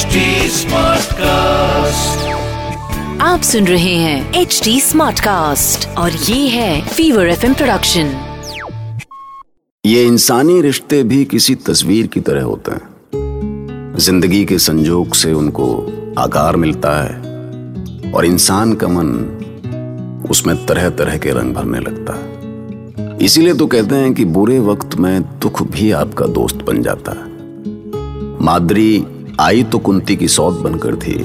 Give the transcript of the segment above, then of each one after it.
HD Smartcast. आप सुन रहे हैं एच डी स्मार्ट कास्ट और ये है फीवर एफ़ प्रोडक्शन ये इंसानी रिश्ते भी किसी तस्वीर की तरह होते हैं। ज़िंदगी के संजोग से उनको आकार मिलता है और इंसान का मन उसमें तरह तरह के रंग भरने लगता है। इसीलिए तो कहते हैं कि बुरे वक्त में दुख भी आपका दोस्त बन जाता है। माद्री आई तो कुंती की सौत बनकर थी,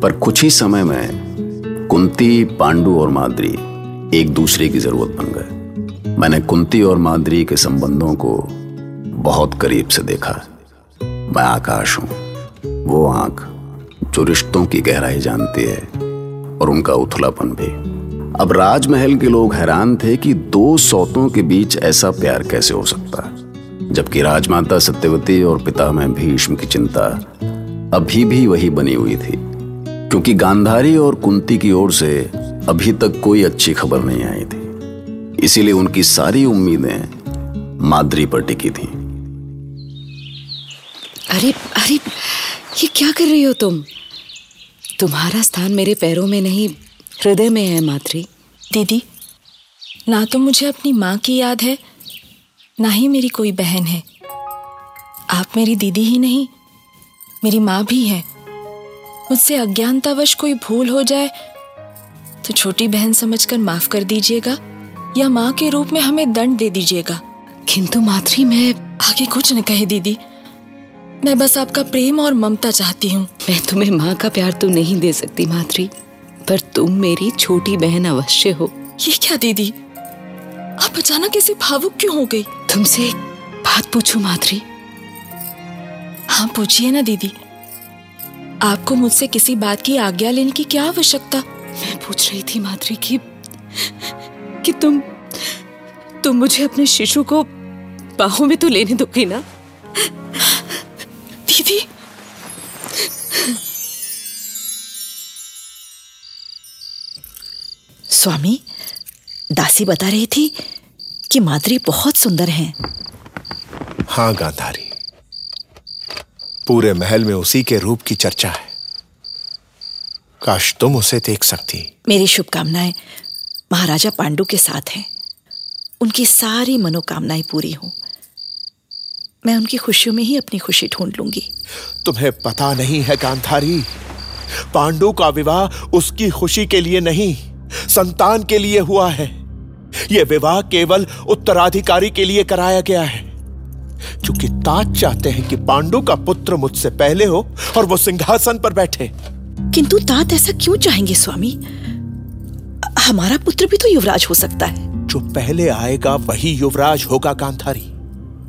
पर कुछ ही समय में कुंती, पांडु और माद्री एक दूसरे की ज़रूरत बन गए। मैंने कुंती और माद्री के संबंधों को बहुत करीब से देखा। मैं आकाश हूँ। वो आँख जो रिश्तों की गहराई जानती है और उनका उथलापन भी। अब राजमहल के लोग हैरान थे कि दो सौतों के बीच ऐसा प्यार कैसे हो सकता। जबकि राजमाता सत्यवती और पिता में भीष्म की चिंता अभी भी वही बनी हुई थी। क्योंकि गांधारी और कुंती की ओर से अभी तक कोई अच्छी खबर नहीं आई थी। इसीलिए उनकी सारी उम्मीदें माद्री पर टिकी थी। अरे अरे ये क्या कर रही हो तुम? तुम्हारा स्थान मेरे पैरों में नहीं हृदय में है माद्री। दीदी ना तो मुझे अपनी माँ की याद है ना ही मेरी कोई बहन है। आप मेरी दीदी ही नहीं मेरी माँ भी है। मुझसे अज्ञानतावश कोई भूल हो जाए तो छोटी बहन समझकर माफ़ कर दीजिएगा या माँ के रूप में हमें दंड दे दीजिएगा। किंतु माद्री मैं आगे कुछ न कहे दीदी। मैं बस आपका प्रेम और ममता चाहती हूँ। मैं तुम्हें माँ का प्यार तो नहीं दे सकती माद्री पर तुम मेरी छोटी बहन अवश्य हो। ये क्या दीदी? आप अचानक ऐसे भावुक क्यों हो गई? तुमसे एक बात पूछूँ माद्री हाँ पूछिए ना दीदी। आपको मुझसे किसी बात की आज्ञा लेने की क्या आवश्यकता? मैं पूछ रही थी माद्री की, कि तुम तुम मुझे अपने शिशु को बाहों में तो लेने दोगी ना? दीदी। स्वामी, दासी बता रही थी कि माद्री बहुत सुंदर हैं। हाँ गांधारी। पूरे महल में उसी के रूप की चर्चा है। काश तुम उसे देख सकती। मेरी शुभकामनाएँ महाराजा पांडु के साथ हैं। उनकी सारी मनोकामनाएँ पूरी हों। मैं उनकी खुशियों में ही अपनी खुशी ढूंढ लूँगी। तुम्हें पता नहीं है गांधारी पांडु का विवाह उसकी खुशी के लिए नहीं संतान के लिए हुआ है। यह विवाह केवल उत्तराधिकारी के लिए कराया गया है। क्योंकि तात चाहते हैं कि पांडु का पुत्र मुझसे पहले हो और वो सिंहासन पर बैठे। किंतु तात ऐसा क्यों चाहेंगे स्वामी? हमारा पुत्र भी तो युवराज हो सकता है। जो पहले आएगा वही युवराज होगा गांधारी।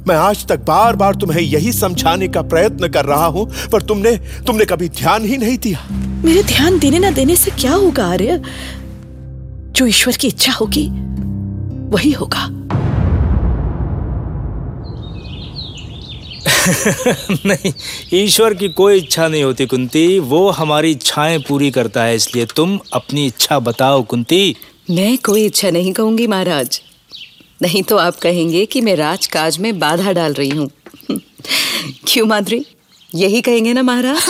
मैं आज तक बार बार तुम्हें यही समझाने का प्रयत्न कर रहा हूँ पर तुमने तुमने कभी ध्यान ही नहीं दिया। मेरे ध्यान देने ना देने से क्या होगा आर्य? जो ईश्वर की इच्छा होगी वही होगा। नहीं ईश्वर की कोई इच्छा नहीं होती कुंती। वो हमारी इच्छाएँ पूरी करता है इसलिए तुम अपनी इच्छा बताओ कुंती। मैं कोई इच्छा नहीं कहूँगी महाराज। नहीं तो आप कहेंगे कि मैं राजकाज में बाधा डाल रही हूँ। क्यों माधुरी? यही कहेंगे ना महाराज?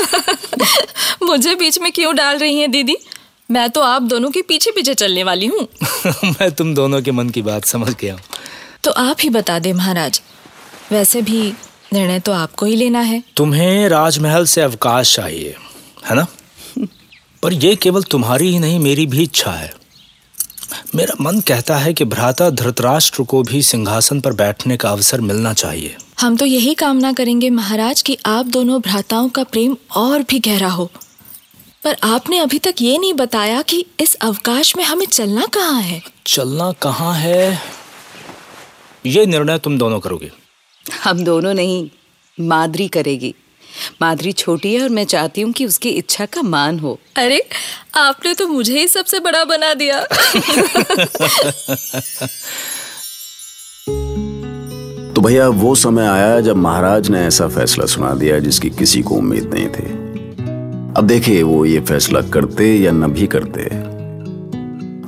मुझे बीच में क्यों डाल रही हैं दीदी? मैं तो आप दोनों के पीछे पीछे चलने वाली हूँ। मैं तुम दोनों के मन की बात समझ गया हूँ। तो आप ही बता दे महाराज। वैसे भी निर्णय तो आपको ही लेना है। तुम्हें राजमहल से अवकाश चाहिए है ना? पर यह केवल तुम्हारी ही नहीं मेरी भी इच्छा है। मेरा मन कहता है कि भ्राता धृतराष्ट्र को भी सिंहासन पर बैठने का अवसर मिलना चाहिए। हम तो यही कामना करेंगे महाराज कि आप दोनों भ्राताओं का प्रेम और भी गहरा हो। पर आपने अभी तक ये नहीं बताया कि इस अवकाश में हमें चलना कहाँ है? चलना कहाँ है? ये निर्णय तुम दोनों करोगे। हम दोनों नहीं माद्री करेगी। माद्री छोटी है और मैं चाहती हूँ कि उसकी इच्छा का मान हो। अरे आपने तो मुझे ही सबसे बड़ा बना दिया। तो भैया वो समय आया जब महाराज ने ऐसा फैसला सुना दिया जिसकी किसी को उम्मीद नहीं थी। अब देखिए वो ये फैसला करते या न भी करते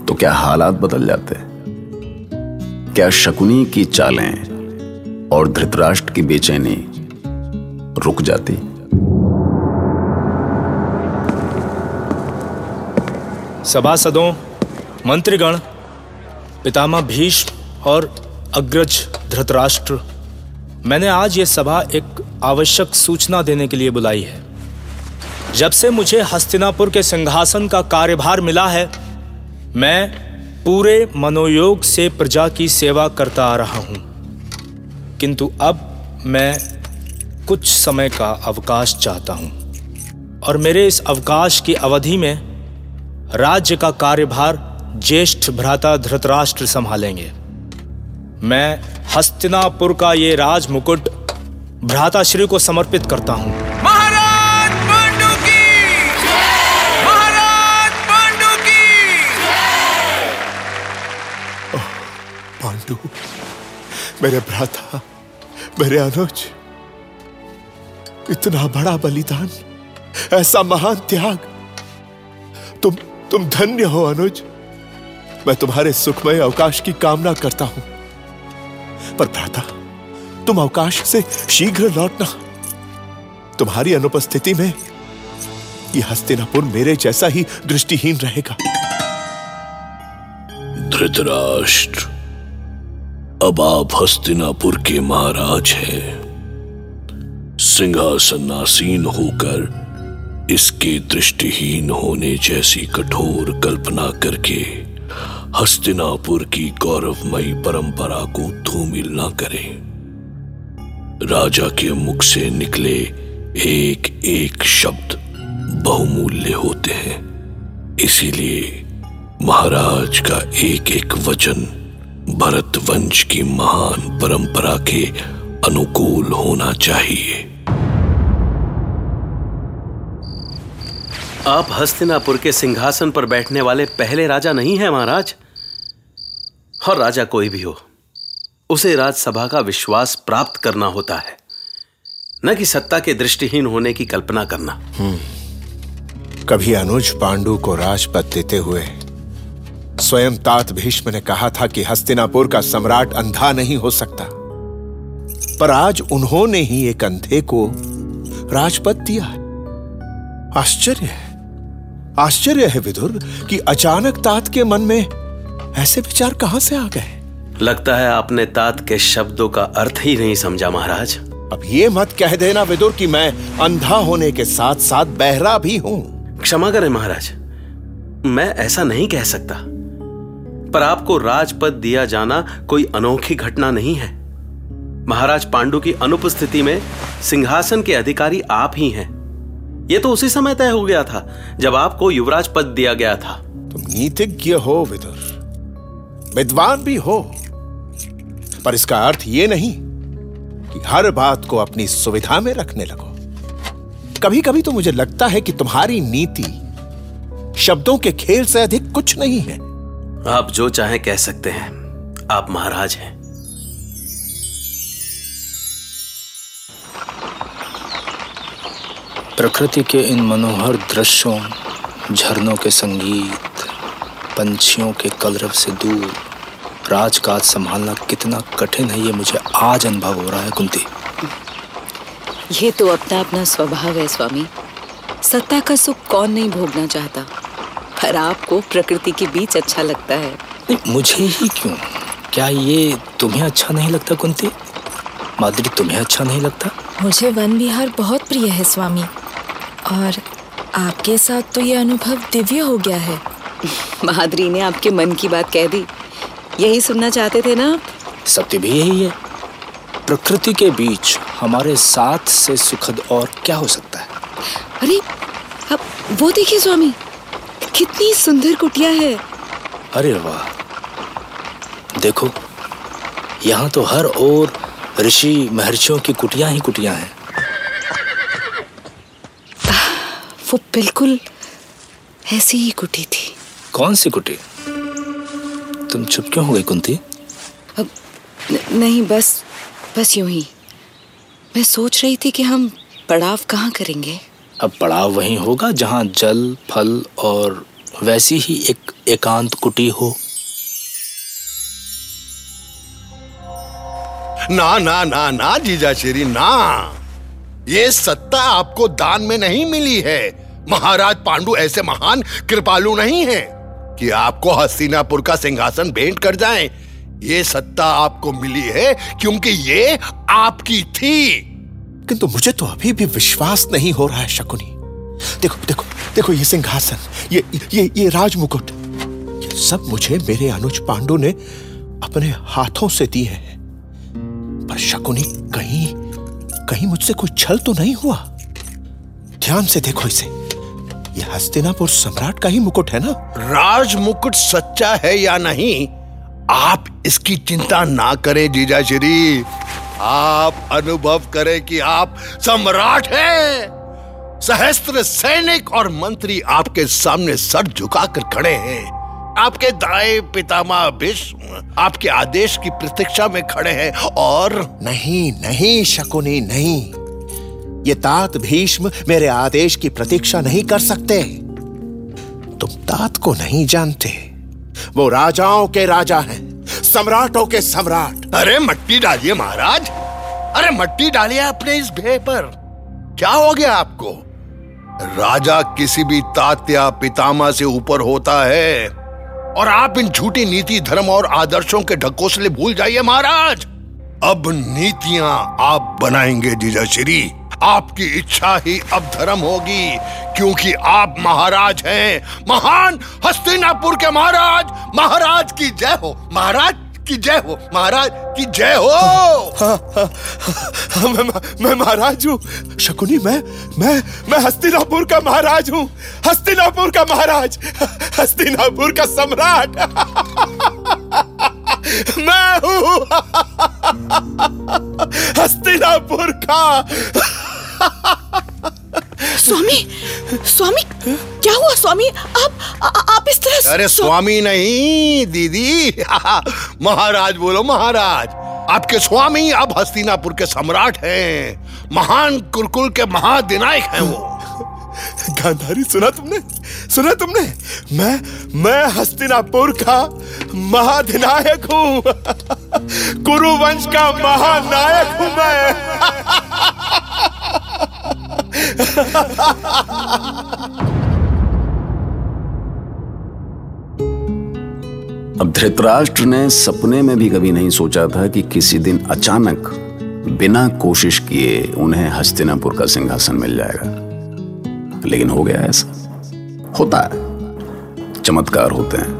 तो क्या हालात बदल जाते? क्या शकुनी की चालें और धृतराष्ट्र की बेचैनी रुक जाती। सभासदों, मंत्रीगण, पितामह भीष्म और अग्रज धृतराष्ट्र, मैंने आज ये सभा एक आवश्यक सूचना देने के लिए बुलाई है। जब से मुझे हस्तिनापुर के सिंहासन का कार्यभार मिला है, मैं पूरे मनोयोग से प्रजा की सेवा करता आ रहा हूँ। किंतु अब मैं कुछ समय का अवकाश चाहता हूँ। और मेरे इस अवकाश की अवधि में राज्य का कार्यभार ज्येष्ठ भ्राता धृतराष्ट्र संभालेंगे। मैं हस्तिनापुर का ये राज मुकुट भ्राताश्री को समर्पित करता हूँ। महाराज पांडु। मेरे भ्राता, मेरे अनुज, इतना बड़ा बलिदान, ऐसा महान त्याग। तुम तुम धन्य हो अनुज। मैं तुम्हारे सुखमय अवकाश की कामना करता हूँ। पर भ्राता, तुम अवकाश से शीघ्र लौटना। तुम्हारी अनुपस्थिति में यह हस्तिनापुर मेरे जैसा ही दृष्टिहीन रहेगा। धृतराष्ट्र। अब आप हस्तिनापुर के महाराज हैं। सिंहासनासीन होकर इसके दृष्टिहीन होने जैसी कठोर कल्पना करके हस्तिनापुर की गौरवमयी परंपरा को धूमिल ना करें। राजा के मुख से निकले एक एक शब्द बहुमूल्य होते हैं। इसीलिए महाराज का एक एक वचन भरत वंश की महान परंपरा के अनुकूल होना चाहिए। आप हस्तिनापुर के सिंहासन पर बैठने वाले पहले राजा नहीं हैं महाराज? और राजा कोई भी हो उसे राजसभा का विश्वास प्राप्त करना होता है न कि सत्ता के दृष्टिहीन होने की कल्पना करना। कभी अनुज पांडु को राजपद देते हुए स्वयं तात भीष्म ने कहा था कि हस्तिनापुर का सम्राट अंधा नहीं हो सकता। पर आज उन्होंने ही एक अंधे को राजपद दिया है। आश्चर्य है। आश्चर्य है विदुर कि अचानक तात के मन में ऐसे विचार कहाँ से आ गए? लगता है आपने तात के शब्दों का अर्थ ही नहीं समझा महाराज। अब ये मत कह देना विदुर कि मैं अंधा होने के साथ साथ बहरा भी हूँ। क्षमा करें महाराज। मैं ऐसा नहीं कह सकता। पर आपको राजपद दिया जाना कोई अनोखी घटना नहीं है। महाराज पांडु की अनुपस्थिति में सिंहासन के अधिकारी आप ही हैं। यह तो उसी समय तय हो गया था, जब आपको युवराज पद दिया गया था। तुम नीतिज्ञ हो, विदुर। विद्वान भी हो। पर इसका अर्थ यह नहीं कि हर बात को अपनी सुविधा में रखने लगो। कभी कभी तो मुझे लगता है कि तुम्हारी नीति शब्दों के खेल से अधिक कुछ नहीं है। आप जो चाहे कह सकते हैं। आप महाराज हैं। प्रकृति के इन मनोहर दृश्यों झरनों के संगीत पंछियों के कलरव से दूर राजकाज संभालना कितना कठिन है ये मुझे आज अनुभव हो रहा है कुंती। ये तो अपना अपना स्वभाव है स्वामी। सत्ता का सुख कौन नहीं भोगना चाहता? पर आपको प्रकृति के बीच अच्छा लगता है। मुझे ही क्यों? क्या ये तुम्हें अच्छा नहीं लगता कुंती? माधुरी तुम्हें अच्छा नहीं लगता? मुझे वन विहार बहुत प्रिय है स्वामी। और आपके साथ तो ये अनुभव दिव्य हो गया है। महाद्री ने आपके मन की बात कह दी। यही सुनना चाहते थे ना आप? सत्य भी यही है। प्रकृति के बीच हमारे साथ से सुखद और क्या हो सकता है? अरे अब वो देखिए स्वामी। कितनी सुंदर कुटिया है। अरे वाह। देखो यहाँ तो हर ओर ऋषि महर्षियों की कुटियाँ ही कुटियाँ हैं। वो बिल्कुल ऐसी ही कुटी थी। कौन सी कुटी? तुम चुप क्यों हो गई कुंती? अब न, नहीं बस बस यूँ ही। मैं सोच रही थी कि हम पड़ाव कहाँ करेंगे। अब पड़ाव वहीं होगा जहाँ जल फल और वैसी ही एक एकांत कुटी हो। ना ना ना ना जीजा श्री ना। ये सत्ता आपको दान में नहीं मिली है। महाराज पांडु ऐसे महान कृपालु नहीं है कि आपको हस्तिनापुर का सिंहासन भेंट कर जाएँ। ये सत्ता आपको मिली है क्योंकि ये आपकी थी। किंतु मुझे तो अभी भी विश्वास नहीं हो रहा है शकुनी। देखो देखो देखो ये सिंहासन, ये ये ये राजमुकुट। ये सब मुझे मेरे अनुज पांडु ने अपने हाथों से दिए हैं। पर शकुनी, कहीं कहीं मुझसे कोई छल तो नहीं हुआ। ध्यान से देखो इसे। ये हस्तिनापुर सम्राट का ही मुकुट है ना? राज मुकुट सच्चा है या नहीं, आप इसकी चिंता ना करें जीजा श्री आप अनुभव करें कि आप सम्राट हैं। सहस्त्र सैनिक और मंत्री आपके सामने सर झुकाकर खड़े हैं। आपके दाए पितामह भीष्म आपके आदेश की प्रतीक्षा में खड़े हैं और नहीं नहीं, शकुनी, नहीं। ये तात भीष्म मेरे आदेश की प्रतीक्षा नहीं कर सकते। तुम तात को नहीं जानते। वो राजाओं के राजा हैं, सम्राटों के सम्राट। अरे, मट्टी डालिए महाराज। अरे, मट्टी डालिए अपने इस भे पर। क्या हो गया आपको? राजा किसी भी तात्या पितामा से ऊपर होता है। और आप इन झूठी नीति, धर्म और आदर्शों के ढकोसले भूल जाइए महाराज। अब नीतियाँ आप बनाएँगे, जीजा श्री। आपकी इच्छा ही अब धर्म होगी, क्योंकि आप महाराज हैं। महान हस्तिनापुर के महाराज महाराज की जय हो। महाराज की जय हो महाराज की जय हो। हाँ, हाँ, हाँ, मैं, मैं महाराज हूँ। शकुनी मैं मैं मैं हस्तिनापुर का महाराज हूँ। हस्तिनापुर का महाराज हस्तिनापुर का सम्राट। मैं हूँ। हस्तिनापुर का। स्वामी स्वामी क्या हुआ स्वामी? आप आ, आप इस तरह अरे स्वामी नहीं दीदी। महाराज बोलो महाराज। आपके स्वामी अब हस्तिनापुर के सम्राट हैं। महान कुरकुल के महादिनायक हैं वो। गांधारी सुना तुमने? सुना तुमने? मैं मैं हस्तिनापुर का महाधिनायक हूँ। कुरुवंश का महानायक हूँ मैं। अब धृतराष्ट्र ने सपने में भी कभी नहीं सोचा था कि किसी दिन अचानक, बिना कोशिश किए, उन्हें हस्तिनापुर का सिंहासन मिल जाएगा। लेकिन हो गया ऐसा। होता है। चमत्कार होते हैं।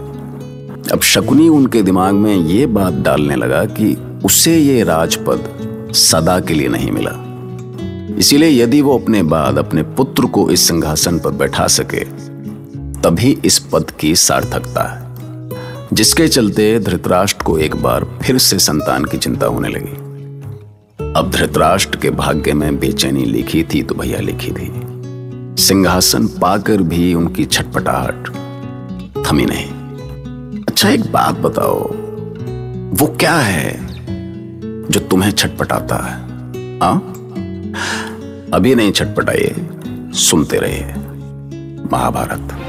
अब शकुनी उनके दिमाग में ये बात डालने लगा कि उसे ये राजपद सदा के लिए नहीं मिला। इसीलिए यदि वो अपने बाद अपने पुत्र को इस सिंहासन पर बैठा सके, तभी इस पद की सार्थकता है, जिसके चलते धृतराष्ट्र को एक बार फिर से संतान की चिंता होने लगी। अब धृतराष्ट्र के भाग्य में बेचैनी लिखी थी तो भैया लिखी थी। सिंहासन पाकर भी उनकी छटपटाहट थमी नहीं। अच्छा एक बात बताओ, वो क्या है जो तुम्हें छटपटाता है आ? अभी नहीं छटपटाइए सुनते रहिए। महाभारत।